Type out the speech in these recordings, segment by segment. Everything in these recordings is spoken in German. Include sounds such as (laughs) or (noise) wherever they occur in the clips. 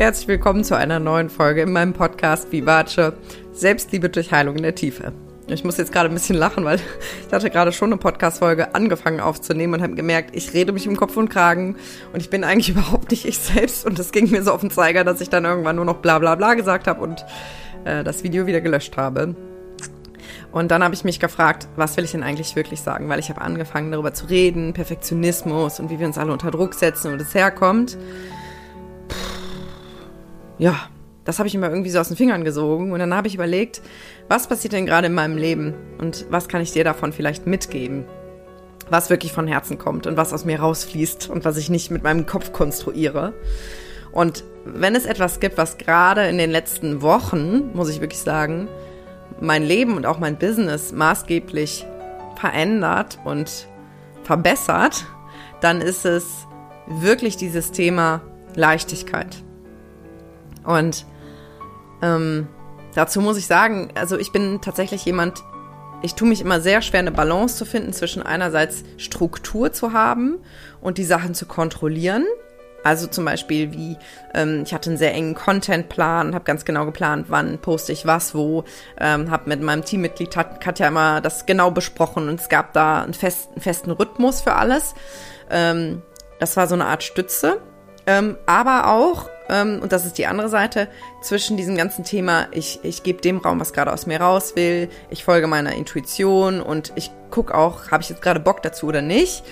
Herzlich willkommen zu einer neuen Folge in meinem Podcast Vivace Selbstliebe durch Heilung in der Tiefe. Ich muss jetzt gerade ein bisschen lachen, weil (laughs) ich hatte gerade schon eine Podcast-Folge angefangen aufzunehmen und habe gemerkt, ich rede mich im Kopf und Kragen und ich bin eigentlich (laughs) überhaupt nicht ich selbst und das ging mir so auf den Zeiger, dass ich dann irgendwann nur noch bla bla bla gesagt habe und äh, das Video wieder gelöscht habe. Und dann habe ich mich gefragt, was will ich denn eigentlich wirklich sagen? Weil ich habe angefangen darüber zu reden, Perfektionismus und wie wir uns alle unter Druck setzen und es herkommt. Ja, das habe ich mir irgendwie so aus den Fingern gesogen. Und dann habe ich überlegt, was passiert denn gerade in meinem Leben und was kann ich dir davon vielleicht mitgeben? Was wirklich von Herzen kommt und was aus mir rausfließt und was ich nicht mit meinem Kopf konstruiere. Und wenn es etwas gibt, was gerade in den letzten Wochen, muss ich wirklich sagen, mein Leben und auch mein Business maßgeblich verändert und verbessert, dann ist es wirklich dieses Thema Leichtigkeit. Und ähm, dazu muss ich sagen, also ich bin tatsächlich jemand, ich tue mich immer sehr schwer, eine Balance zu finden zwischen einerseits Struktur zu haben und die Sachen zu kontrollieren also zum Beispiel wie, ähm, ich hatte einen sehr engen Contentplan, habe ganz genau geplant, wann poste ich was, wo, ähm, habe mit meinem Teammitglied Katja immer das genau besprochen und es gab da einen, fest, einen festen Rhythmus für alles. Ähm, das war so eine Art Stütze. Ähm, aber auch, ähm, und das ist die andere Seite, zwischen diesem ganzen Thema, ich, ich gebe dem Raum, was gerade aus mir raus will, ich folge meiner Intuition und ich gucke auch, habe ich jetzt gerade Bock dazu oder nicht.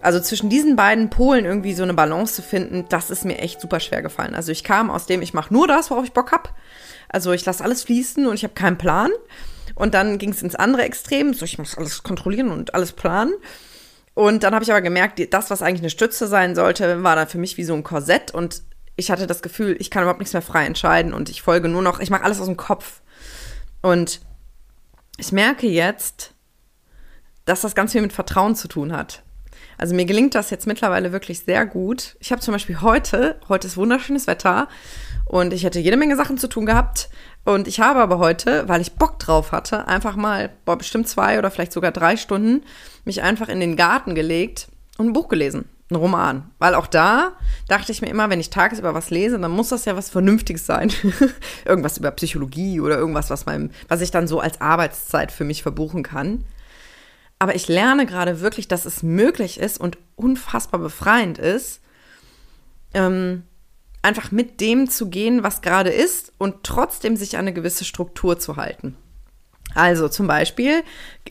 Also zwischen diesen beiden Polen irgendwie so eine Balance zu finden, das ist mir echt super schwer gefallen. Also ich kam aus dem, ich mache nur das, worauf ich Bock hab. Also ich lasse alles fließen und ich habe keinen Plan. Und dann ging es ins andere Extrem, so ich muss alles kontrollieren und alles planen. Und dann habe ich aber gemerkt, das, was eigentlich eine Stütze sein sollte, war dann für mich wie so ein Korsett und ich hatte das Gefühl, ich kann überhaupt nichts mehr frei entscheiden und ich folge nur noch, ich mache alles aus dem Kopf. Und ich merke jetzt, dass das ganz viel mit Vertrauen zu tun hat. Also mir gelingt das jetzt mittlerweile wirklich sehr gut. Ich habe zum Beispiel heute, heute ist wunderschönes Wetter und ich hätte jede Menge Sachen zu tun gehabt. Und ich habe aber heute, weil ich Bock drauf hatte, einfach mal, boah, bestimmt zwei oder vielleicht sogar drei Stunden, mich einfach in den Garten gelegt und ein Buch gelesen. Ein Roman. Weil auch da dachte ich mir immer, wenn ich tagsüber was lese, dann muss das ja was Vernünftiges sein. (laughs) irgendwas über Psychologie oder irgendwas, was, meinem, was ich dann so als Arbeitszeit für mich verbuchen kann. Aber ich lerne gerade wirklich, dass es möglich ist und unfassbar befreiend ist, ähm, einfach mit dem zu gehen, was gerade ist und trotzdem sich an eine gewisse Struktur zu halten. Also zum Beispiel,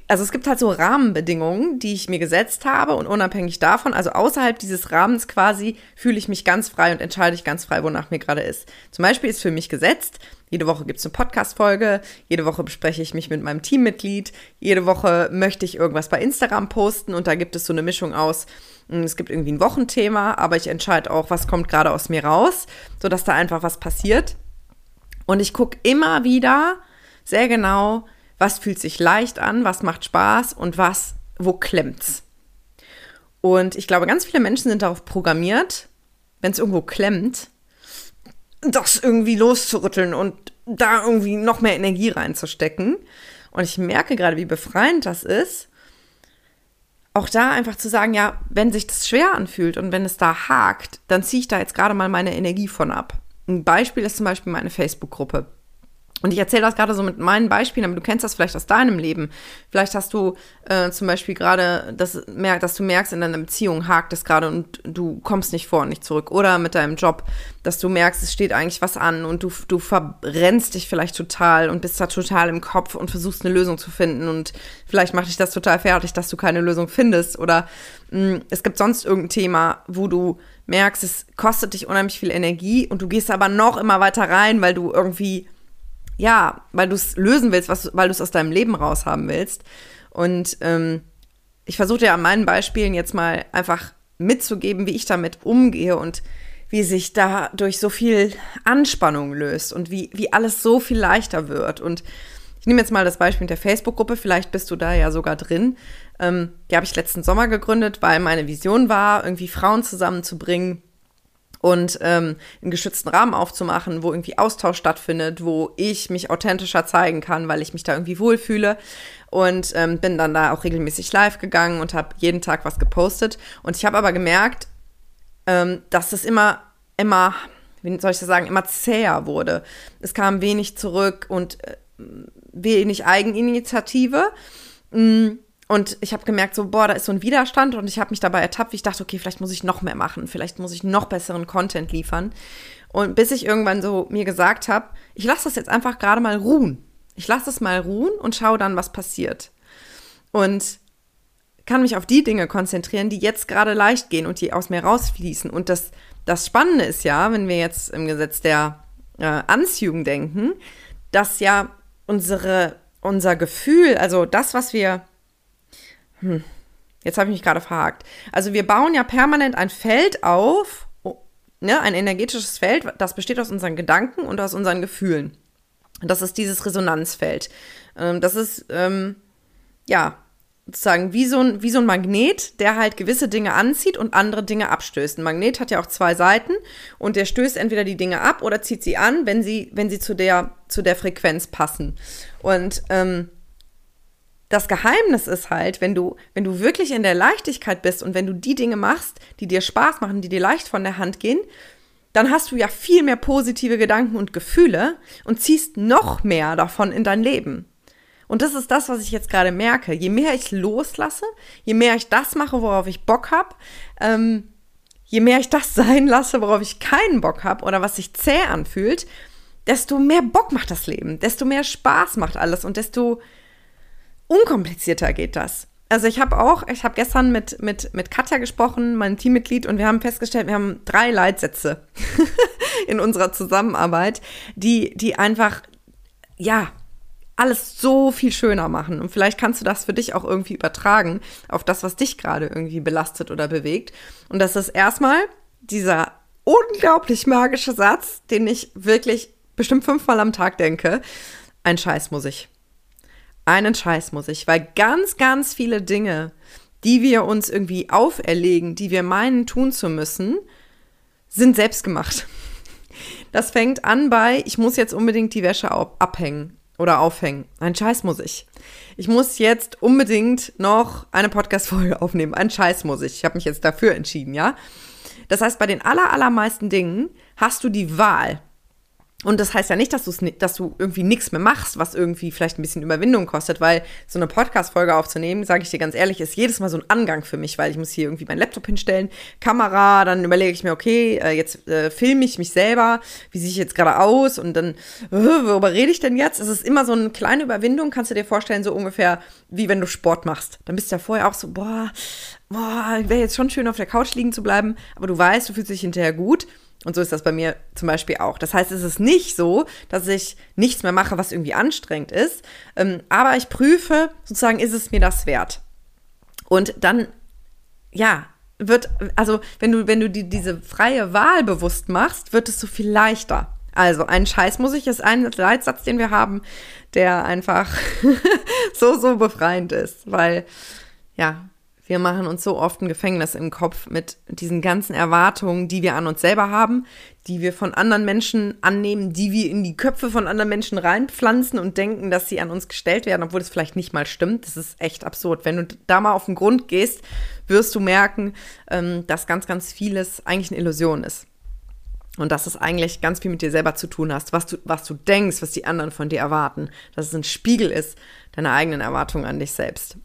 also es gibt halt so Rahmenbedingungen, die ich mir gesetzt habe und unabhängig davon, also außerhalb dieses Rahmens quasi, fühle ich mich ganz frei und entscheide ich ganz frei, wonach mir gerade ist. Zum Beispiel ist für mich gesetzt, jede Woche gibt es eine Podcast-Folge, jede Woche bespreche ich mich mit meinem Teammitglied, jede Woche möchte ich irgendwas bei Instagram posten und da gibt es so eine Mischung aus, hm, es gibt irgendwie ein Wochenthema, aber ich entscheide auch, was kommt gerade aus mir raus, sodass da einfach was passiert. Und ich gucke immer wieder sehr genau, was fühlt sich leicht an, was macht Spaß und was, wo klemmt's. Und ich glaube, ganz viele Menschen sind darauf programmiert, wenn es irgendwo klemmt, das irgendwie loszurütteln und da irgendwie noch mehr Energie reinzustecken. Und ich merke gerade, wie befreiend das ist, auch da einfach zu sagen, ja, wenn sich das schwer anfühlt und wenn es da hakt, dann ziehe ich da jetzt gerade mal meine Energie von ab. Ein Beispiel ist zum Beispiel meine Facebook-Gruppe. Und ich erzähle das gerade so mit meinen Beispielen, aber du kennst das vielleicht aus deinem Leben. Vielleicht hast du äh, zum Beispiel gerade, das, dass du merkst, in deiner Beziehung hakt es gerade und du kommst nicht vor und nicht zurück. Oder mit deinem Job, dass du merkst, es steht eigentlich was an und du, du verbrennst dich vielleicht total und bist da total im Kopf und versuchst eine Lösung zu finden. Und vielleicht macht dich das total fertig, dass du keine Lösung findest. Oder mh, mm, es gibt sonst irgendein Thema, wo du merkst, es kostet dich unheimlich viel Energie und du gehst aber noch immer weiter rein, weil du irgendwie ja, weil du es lösen willst, was, weil du es aus deinem Leben raushaben willst. Und ähm, ich versuche dir an meinen Beispielen jetzt mal einfach mitzugeben, wie ich damit umgehe und wie sich dadurch so viel Anspannung löst und wie, wie alles so viel leichter wird. Und ich nehme jetzt mal das Beispiel mit der Facebook-Gruppe, vielleicht bist du da ja sogar drin. Ähm, die habe ich letzten Sommer gegründet, weil meine Vision war, irgendwie Frauen zusammenzubringen, und ähm, einen geschützten Rahmen aufzumachen, wo irgendwie Austausch stattfindet, wo ich mich authentischer zeigen kann, weil ich mich da irgendwie wohlfühle. Und ähm, bin dann da auch regelmäßig live gegangen und habe jeden Tag was gepostet. Und ich habe aber gemerkt, ähm, dass es immer, immer wie soll ich das sagen, immer zäher wurde. Es kam wenig zurück und äh, wenig Eigeninitiative. Mm, und ich habe gemerkt, so, boah, da ist so ein Widerstand und ich habe mich dabei ertappt, wie ich dachte, okay, vielleicht muss ich noch mehr machen, vielleicht muss ich noch besseren Content liefern. Und bis ich irgendwann so mir gesagt habe, ich lasse das jetzt einfach gerade mal ruhen. Ich lasse es mal ruhen und schaue dann, was passiert. Und kann mich auf die Dinge konzentrieren, die jetzt gerade leicht gehen und die aus mir rausfließen. Und das, das Spannende ist ja, wenn wir jetzt im Gesetz der äh, Anziehung denken, dass ja unsere, unser Gefühl, also das, was wir hm, jetzt habe ich mich gerade verhakt. Also wir bauen ja permanent ein Feld auf, ne, ein energetisches Feld, das besteht aus unseren Gedanken und aus unseren Gefühlen. Das ist dieses Resonanzfeld. Ähm, das ist, ähm, ja, sozusagen wie so, ein, wie so ein Magnet, der halt gewisse Dinge anzieht und andere Dinge abstößt. Ein Magnet hat ja auch zwei Seiten und der stößt entweder die Dinge ab oder zieht sie an, wenn sie, wenn sie zu der, zu der Frequenz passen. Und ähm, das Geheimnis ist halt, wenn du, wenn du wirklich in der Leichtigkeit bist und wenn du die Dinge machst, die dir Spaß machen, die dir leicht von der Hand gehen, dann hast du ja viel mehr positive Gedanken und Gefühle und ziehst noch mehr davon in dein Leben. Und das ist das, was ich jetzt gerade merke. Je mehr ich loslasse, je mehr ich das mache, worauf ich Bock habe, ähm, je mehr ich das (laughs) sein lasse, worauf ich keinen Bock habe oder was sich zäh anfühlt, desto mehr Bock macht das Leben, desto mehr Spaß macht alles und desto unkomplizierter geht das. Also ich habe auch, ich habe gestern mit, mit, mit Katja gesprochen, mein Teammitglied, und wir haben festgestellt, wir haben drei Leitsätze (laughs) in unserer Zusammenarbeit, die, die einfach, ja, alles so viel schöner machen. Und vielleicht kannst du das für dich auch irgendwie übertragen auf das, was dich gerade irgendwie belastet oder bewegt. Und das ist erstmal dieser unglaublich magische Satz, den ich wirklich bestimmt fünfmal am Tag denke. Ein Scheiß muss ich einen Scheiß muss ich, weil ganz, ganz viele Dinge, die wir uns irgendwie auferlegen, die wir meinen tun zu müssen, sind selbst gemacht. Das fängt an bei, ich muss jetzt unbedingt die Wäsche abhängen oder aufhängen. Ein Scheiß muss ich. Ich muss jetzt unbedingt noch eine Podcast-Folge (laughs) aufnehmen. Ein Scheiß muss ich. Ich habe mich jetzt dafür entschieden, ja? Das heißt, bei den aller, allermeisten Dingen hast du die Wahl. Und das heißt ja nicht, dass, dass du irgendwie nichts mehr machst, was irgendwie vielleicht ein bisschen Überwindung kostet, weil so eine Podcast-Folge aufzunehmen, sage ich dir ganz ehrlich, ist jedes Mal so ein Angang für mich, weil ich muss hier irgendwie meinen Laptop hinstellen, Kamera, dann überlege ich mir, okay, äh, jetzt äh, filme ich mich selber, wie sehe ich jetzt gerade aus und dann, äh, worüber rede ich denn jetzt? Es ist immer so eine kleine Überwindung, kannst du dir vorstellen, so ungefähr wie wenn du Sport machst. Dann bist du ja vorher auch so, boah, boah, wäre jetzt schon schön auf der Couch liegen zu bleiben, aber du weißt, du fühlst dich hinterher gut und so ist das bei mir zum Beispiel auch. Das heißt, es ist nicht so, dass ich nichts mehr mache, was irgendwie anstrengend ist. Ähm, aber ich prüfe sozusagen, ist es mir das wert? Und dann, ja, wird, also wenn du, wenn du die, diese freie Wahl bewusst machst, wird es so viel leichter. Also ein Scheiß muss ich ist ein Leitsatz, den wir haben, der einfach (laughs) so, so befreiend ist, weil ja, wir machen uns so oft ein Gefängnis im Kopf mit diesen ganzen Erwartungen, die wir an uns selber haben, die wir von anderen Menschen annehmen, die wir in die Köpfe von anderen Menschen reinpflanzen und denken, dass sie an uns gestellt werden, obwohl das vielleicht nicht mal stimmt. Das ist echt absurd. Wenn du da mal auf den Grund gehst, wirst du merken, ähm, dass ganz, ganz vieles eigentlich eine Illusion ist. Und dass es eigentlich ganz viel mit dir selber zu tun hast, was du, was du denkst, was die anderen von dir erwarten, dass es ein Spiegel ist deiner eigenen Erwartungen an dich selbst.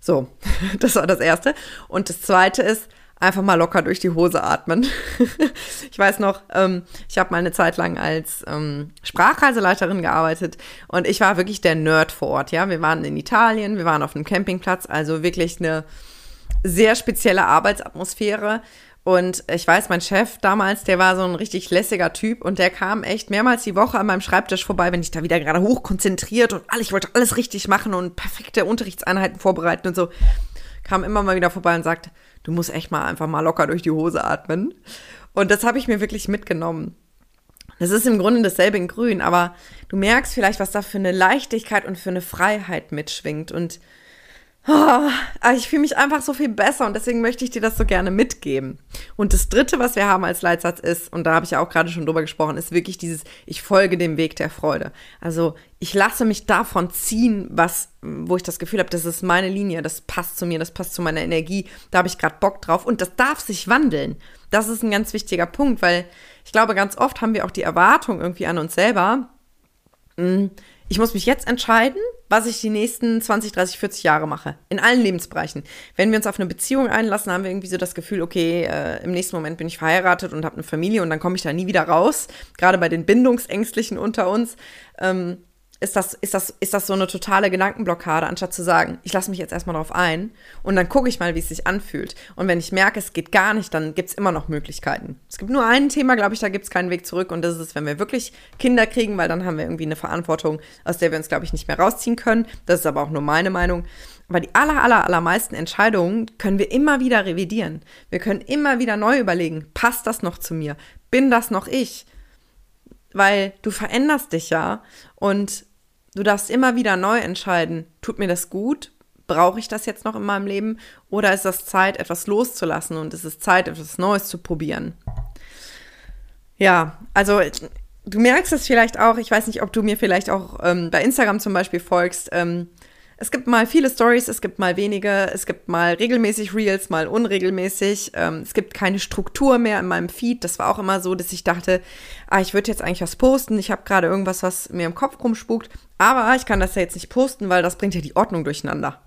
So, (laughs) das war das Erste. Und das Zweite ist, einfach mal locker durch die Hose atmen. (laughs) ich weiß noch, ähm, ich habe mal eine Zeit lang als ähm, Sprachreiseleiterin gearbeitet und ich war wirklich der Nerd vor Ort. Ja, wir waren in Italien, wir waren auf einem Campingplatz, also wirklich eine sehr spezielle Arbeitsatmosphäre. Und ich weiß, mein Chef damals, der war so ein richtig lässiger Typ und der kam echt mehrmals die Woche an meinem Schreibtisch vorbei, wenn ich da wieder gerade hochkonzentriert und alles, ich wollte alles richtig machen und perfekte Unterrichtseinheiten vorbereiten und so, kam immer mal wieder vorbei und sagt, du musst echt mal einfach mal locker durch die Hose atmen. Und das habe ich mir wirklich mitgenommen. Das ist im Grunde dasselbe in Grün, aber du merkst vielleicht, was da für eine Leichtigkeit und für eine Freiheit mitschwingt. Und Oh, ich fühle mich einfach so viel besser und deswegen möchte ich dir das so gerne mitgeben. Und das dritte, was wir haben als Leitsatz ist, und da habe ich ja auch gerade schon drüber gesprochen, ist wirklich dieses, ich folge dem Weg der Freude. Also ich lasse mich davon ziehen, was, wo ich das Gefühl habe, das ist meine Linie, das passt zu mir, das passt zu meiner Energie, da habe ich gerade Bock drauf und das darf sich wandeln. Das ist ein ganz wichtiger Punkt, weil ich glaube, ganz oft haben wir auch die Erwartung irgendwie an uns selber, hm, ich muss mich jetzt entscheiden, was ich die nächsten 20, 30, 40 Jahre mache. In allen Lebensbereichen. Wenn wir uns auf eine Beziehung einlassen, haben wir irgendwie so das Gefühl, okay, äh, im nächsten Moment bin ich verheiratet und habe eine Familie und dann komme ich da nie wieder raus. Gerade bei den Bindungsängstlichen unter uns. Ähm, ist das, ist, das, ist das so eine totale Gedankenblockade, anstatt zu sagen, ich lasse mich jetzt erstmal drauf ein und dann gucke ich mal, wie es sich anfühlt. Und wenn ich merke, es geht gar nicht, dann gibt es immer noch Möglichkeiten. Es gibt nur ein Thema, glaube ich, da gibt es keinen Weg zurück und das ist, wenn wir wirklich Kinder kriegen, weil dann haben wir irgendwie eine Verantwortung, aus der wir uns, glaube ich, nicht mehr rausziehen können. Das ist aber auch nur meine Meinung. Aber die aller, aller, allermeisten Entscheidungen können wir immer wieder revidieren. Wir können immer wieder neu überlegen, passt das noch zu mir? Bin das noch ich? Weil du veränderst dich ja und Du darfst immer wieder neu entscheiden, tut mir das gut? Brauche ich das jetzt noch in meinem Leben? Oder ist das Zeit, etwas loszulassen und ist es Zeit, etwas Neues zu probieren? Ja, also du merkst es vielleicht auch, ich weiß nicht, ob du mir vielleicht auch ähm, bei Instagram zum Beispiel folgst. Ähm, es gibt mal viele Stories, es gibt mal wenige, es gibt mal regelmäßig Reels, mal unregelmäßig. Ähm, es gibt keine Struktur mehr in meinem Feed. Das war auch immer so, dass ich dachte, ah, ich würde jetzt eigentlich was posten. Ich habe gerade irgendwas, was mir im Kopf rumspukt. Aber ich kann das ja jetzt nicht posten, weil das bringt ja die Ordnung durcheinander.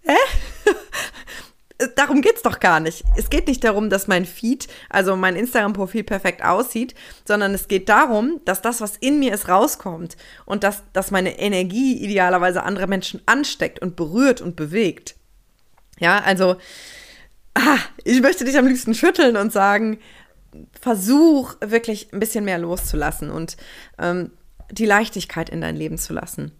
Hä? Darum geht's doch gar nicht. Es geht nicht darum, dass mein Feed, also mein Instagram-Profil perfekt aussieht, sondern es geht darum, dass das, was in mir ist, rauskommt und dass, dass meine Energie idealerweise andere Menschen ansteckt und berührt und bewegt. Ja, also, ah, ich möchte dich am liebsten schütteln und sagen, versuch wirklich ein bisschen mehr loszulassen und ähm, die Leichtigkeit in dein Leben zu lassen.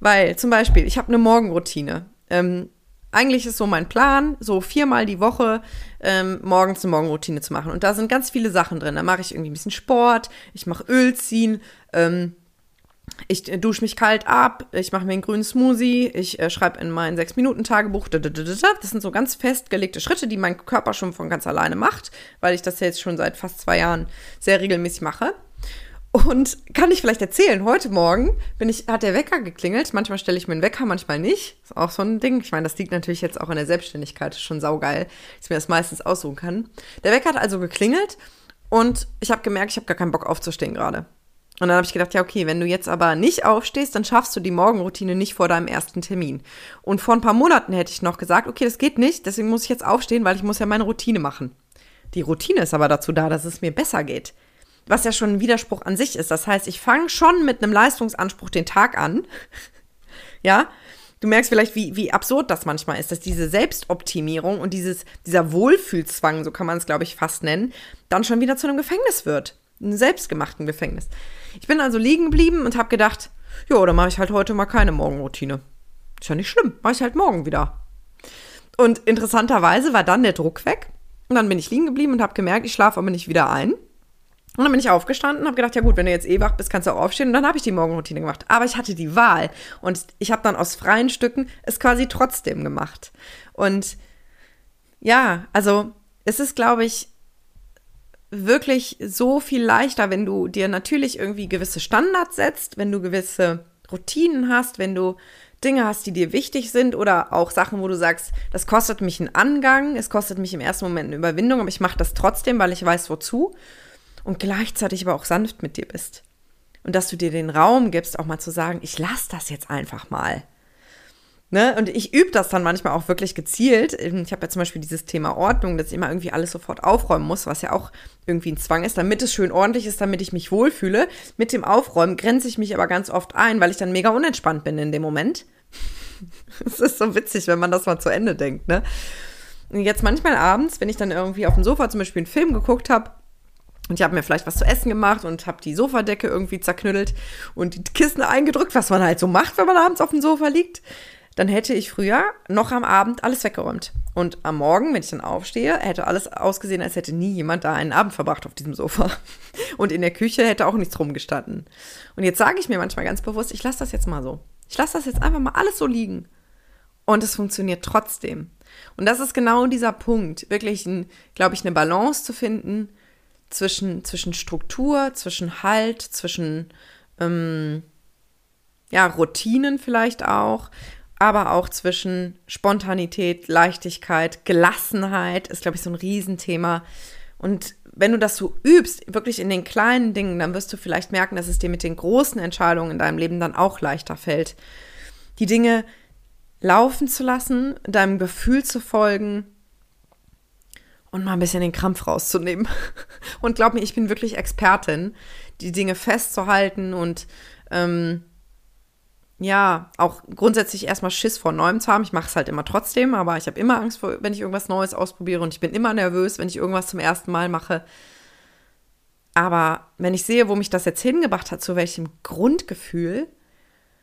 Weil zum Beispiel, ich habe eine Morgenroutine. Ähm, eigentlich ist so mein Plan, so viermal die Woche ähm, morgens eine Morgenroutine zu machen. Und da sind ganz viele Sachen drin. Da mache ich irgendwie ein bisschen Sport, ich mache Öl ziehen, ähm, ich äh, dusche mich kalt ab, ich mache mir einen grünen Smoothie, ich äh, schreibe in mein sechs minuten tagebuch Das sind so ganz festgelegte Schritte, die mein Körper schon von ganz alleine macht, weil ich das jetzt schon seit fast zwei Jahren sehr regelmäßig mache. Und kann ich vielleicht erzählen, heute Morgen bin ich, hat der Wecker geklingelt. Manchmal stelle ich mir einen Wecker, manchmal nicht. Ist auch so ein Ding. Ich meine, das liegt natürlich jetzt auch in der Selbstständigkeit. Ist schon saugeil, dass ich mir das meistens aussuchen kann. Der Wecker hat also geklingelt und ich habe gemerkt, ich habe gar keinen Bock aufzustehen gerade. Und dann habe ich gedacht, ja, okay, wenn du jetzt aber nicht aufstehst, dann schaffst du die Morgenroutine nicht vor deinem ersten Termin. Und vor ein paar Monaten hätte ich noch gesagt, okay, das geht nicht, deswegen muss ich jetzt aufstehen, weil ich muss ja meine Routine machen. Die Routine ist aber dazu da, dass es mir besser geht was ja schon ein Widerspruch an sich ist. Das heißt, ich fange schon mit einem Leistungsanspruch den Tag an. (laughs) ja, du merkst vielleicht, wie, wie absurd das manchmal ist, dass diese Selbstoptimierung und dieses, dieser Wohlfühlzwang, so kann man es, glaube ich, fast nennen, dann schon wieder zu einem Gefängnis wird. Einem selbstgemachten Gefängnis. Ich bin also liegen geblieben und habe gedacht, jo, dann mache ich halt heute mal keine Morgenroutine. Ist ja nicht schlimm, mache ich halt morgen wieder. Und interessanterweise war dann der Druck weg. Und dann bin ich liegen geblieben und habe gemerkt, ich schlafe aber nicht wieder ein. Und dann bin ich aufgestanden und habe gedacht, ja gut, wenn du jetzt eh wach bist, kannst du auch aufstehen. Und dann habe ich die Morgenroutine gemacht. Aber ich hatte die Wahl. Und ich habe dann aus freien Stücken es quasi trotzdem gemacht. Und ja, also es ist, glaube ich, wirklich so viel leichter, wenn du dir natürlich irgendwie gewisse Standards setzt, wenn du gewisse Routinen hast, wenn du Dinge hast, die dir wichtig sind oder auch Sachen, wo du sagst, das kostet mich einen Angang, es kostet mich im ersten Moment eine Überwindung, aber ich mache das trotzdem, weil ich weiß, wozu und gleichzeitig aber auch sanft mit dir bist. Und dass du dir den Raum gibst, auch mal zu sagen, ich lasse das jetzt einfach mal. Ne? Und ich übe das dann manchmal auch wirklich gezielt. Ich habe ja zum Beispiel dieses Thema Ordnung, dass ich immer irgendwie alles sofort aufräumen muss, was ja auch irgendwie ein Zwang ist, damit es schön ordentlich ist, damit ich mich wohlfühle. Mit dem Aufräumen grenze ich mich aber ganz oft ein, weil ich dann mega unentspannt bin in dem Moment. (laughs) Es ist so witzig, wenn man das mal zu Ende denkt, ne? Und jetzt manchmal abends, wenn ich dann irgendwie auf dem Sofa zum Beispiel einen Film geguckt habe, und ich habe mir vielleicht was zu essen gemacht und habe die Sofadecke irgendwie zerknüttelt und die Kissen eingedrückt, was man halt so macht, wenn man abends auf dem Sofa liegt. Dann hätte ich früher noch am Abend alles weggeräumt. Und am Morgen, wenn ich dann aufstehe, hätte alles ausgesehen, als hätte nie jemand da einen Abend verbracht auf diesem Sofa. (laughs) Und in der Küche hätte auch nichts rumgestanden. Und jetzt sage ich mir manchmal ganz bewusst, ich lasse das jetzt mal so. Ich lasse das jetzt einfach mal alles so liegen. Und es funktioniert trotzdem. Und das ist genau dieser Punkt, wirklich, glaube ich, eine Balance zu finden zwischen, zwischen Struktur, zwischen Halt, zwischen ähm, ja, Routinen vielleicht auch, aber auch zwischen Spontanität, Leichtigkeit, Gelassenheit ist, glaube ich, so ein Riesenthema. Und wenn du das so übst, wirklich in den kleinen Dingen, dann wirst du vielleicht merken, dass es dir mit den großen Entscheidungen in deinem Leben dann auch leichter fällt. Die Dinge laufen zu lassen, deinem Gefühl zu folgen und mal ein bisschen den Krampf rauszunehmen. (laughs) Und glaub mir, ich bin wirklich Expertin, die Dinge festzuhalten und ähm, ja, auch grundsätzlich erstmal Schiss vor Neuem zu haben. Ich mache es halt immer trotzdem, aber ich habe immer Angst, vor, wenn ich irgendwas Neues ausprobiere und ich bin immer nervös, wenn ich irgendwas zum ersten Mal mache. Aber wenn ich sehe, wo mich das jetzt hingebracht hat, zu welchem Grundgefühl,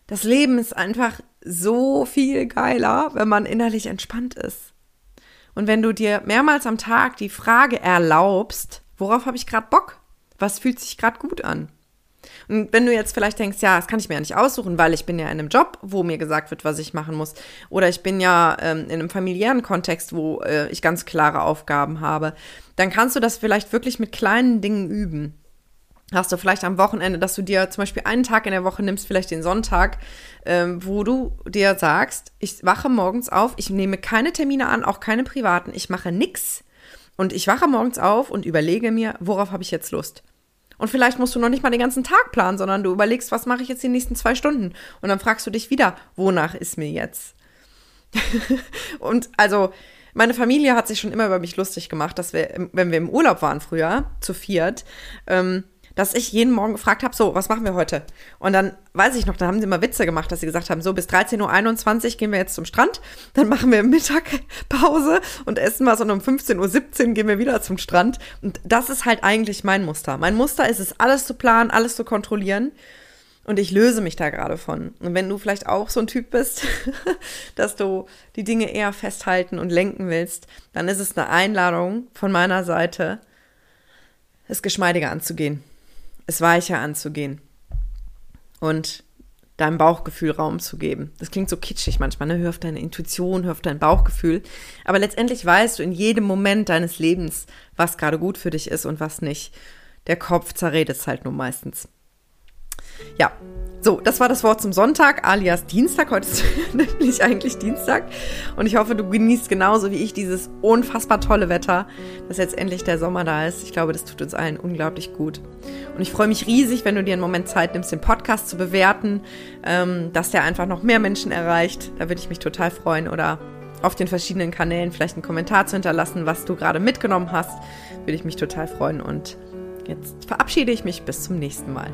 das Leben ist einfach so viel geiler, wenn man innerlich entspannt ist. Und wenn du dir mehrmals am Tag die Frage erlaubst, worauf habe ich gerade Bock? Was fühlt sich gerade gut an? Und wenn du jetzt vielleicht denkst, ja, das kann ich mir ja nicht aussuchen, weil ich bin ja in einem Job, wo mir gesagt wird, was ich machen muss. Oder ich bin ja ähm, in einem familiären Kontext, wo äh, ich ganz klare Aufgaben habe. Dann kannst du das vielleicht wirklich mit kleinen Dingen üben. Hast du vielleicht am Wochenende, dass du dir zum Beispiel einen Tag in der Woche nimmst, vielleicht den Sonntag, ähm, wo du dir sagst, ich wache morgens auf, ich nehme keine Termine an, auch keine privaten, ich mache nichts. Und ich wache morgens auf und überlege mir, worauf habe ich jetzt Lust? Und vielleicht musst du noch nicht mal den ganzen Tag planen, sondern du überlegst, was mache ich jetzt die nächsten zwei Stunden? Und dann fragst du dich wieder, wonach ist mir jetzt? (laughs) und also, meine Familie hat sich schon immer über mich lustig gemacht, dass wir, wenn wir im Urlaub waren früher, zu viert, ähm, dass ich jeden Morgen gefragt habe, so, was machen wir heute? Und dann weiß ich noch, da haben sie immer Witze gemacht, dass sie gesagt haben, so bis 13.21 Uhr gehen wir jetzt zum Strand, dann machen wir Mittagpause und essen was und um 15.17 Uhr gehen wir wieder zum Strand. Und das ist halt eigentlich mein Muster. Mein Muster ist es, alles zu planen, alles zu kontrollieren. Und ich löse mich da gerade von. Und wenn du vielleicht auch so ein Typ bist, (laughs) dass du die Dinge eher festhalten und lenken willst, dann ist es eine Einladung von meiner Seite, es geschmeidiger anzugehen es weicher anzugehen und deinem Bauchgefühl Raum zu geben. Das klingt so kitschig manchmal, ne? Hör auf deine Intuition, hör auf dein Bauchgefühl. Aber letztendlich weißt du in jedem Moment deines Lebens, was gerade gut für dich ist und was nicht. Der Kopf zerredet es halt nur meistens. Ja, so, das war das Wort zum Sonntag, alias Dienstag. Heute ist (laughs) nämlich eigentlich Dienstag. Und ich hoffe, du genießt genauso wie ich dieses unfassbar tolle Wetter, dass jetzt endlich der Sommer da ist. Ich glaube, das tut uns allen unglaublich gut. Und ich freue mich riesig, wenn du dir einen Moment Zeit nimmst, den Podcast zu bewerten, ähm, dass der einfach noch mehr Menschen erreicht. Da würde ich mich total freuen. Oder auf den verschiedenen Kanälen vielleicht einen Kommentar zu hinterlassen, was du gerade mitgenommen hast. Würde ich mich total freuen. Und jetzt verabschiede ich mich bis zum nächsten Mal.